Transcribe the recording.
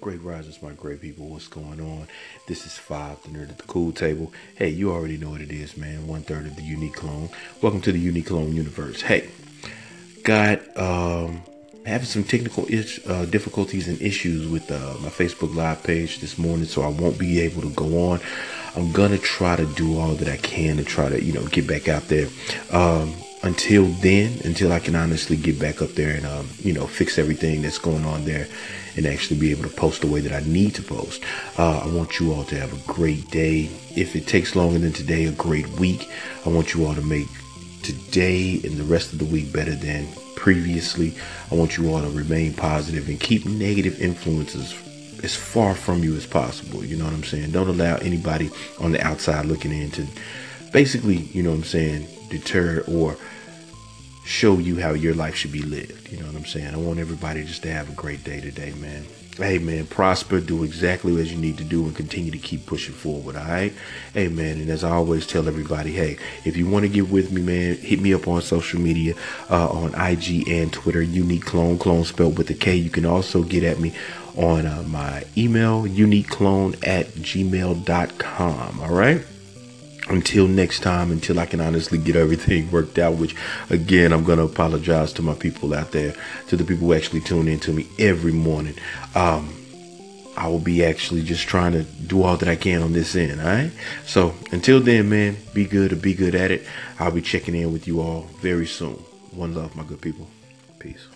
Great rises, my great people. What's going on? This is Five, the nerd at the cool table. Hey, you already know what it is, man. One third of the unique klone. Welcome to the unique klone universe. Hey, got um having some technical ish, uh, difficulties and issues with uh, my Facebook Live page this morning, so I won't be able to go on. I'm gonna try to do all that I can to try to, you know, get back out there. Um, until then, until I can honestly get back up there and, um, you know, fix everything that's going on there and actually be able to post the way that I need to post. Uh, I want you all to have a great day. If it takes longer than today, a great week. I want you all to make today and the rest of the week better than previously. I want you all to remain positive and keep negative influences as far from you as possible. You know what I'm saying? Don't allow anybody on the outside looking in to basically, you know what I'm saying, deter or show you how your life should be lived. You know what I'm saying? I want everybody just to have a great day today, man. Hey, man, prosper, do exactly as you need to do, and continue to keep pushing forward, all right? Hey, man, and as I always tell everybody, hey, if you want to get with me, man, hit me up on social media uh, on IG and Twitter, Unique Klone, clone spelled with a K. You can also get at me on uh, my email, uniqueklone at gmail.com, all right? Until next time, until I can honestly get everything worked out, which again, I'm going to apologize to my people out there, to the people who actually tune in to me every morning. Um, I will be actually just trying to do all that I can on this end. All right. So until then, man, be good or be good at it. I'll be checking in with you all very soon. One love, my good people. Peace.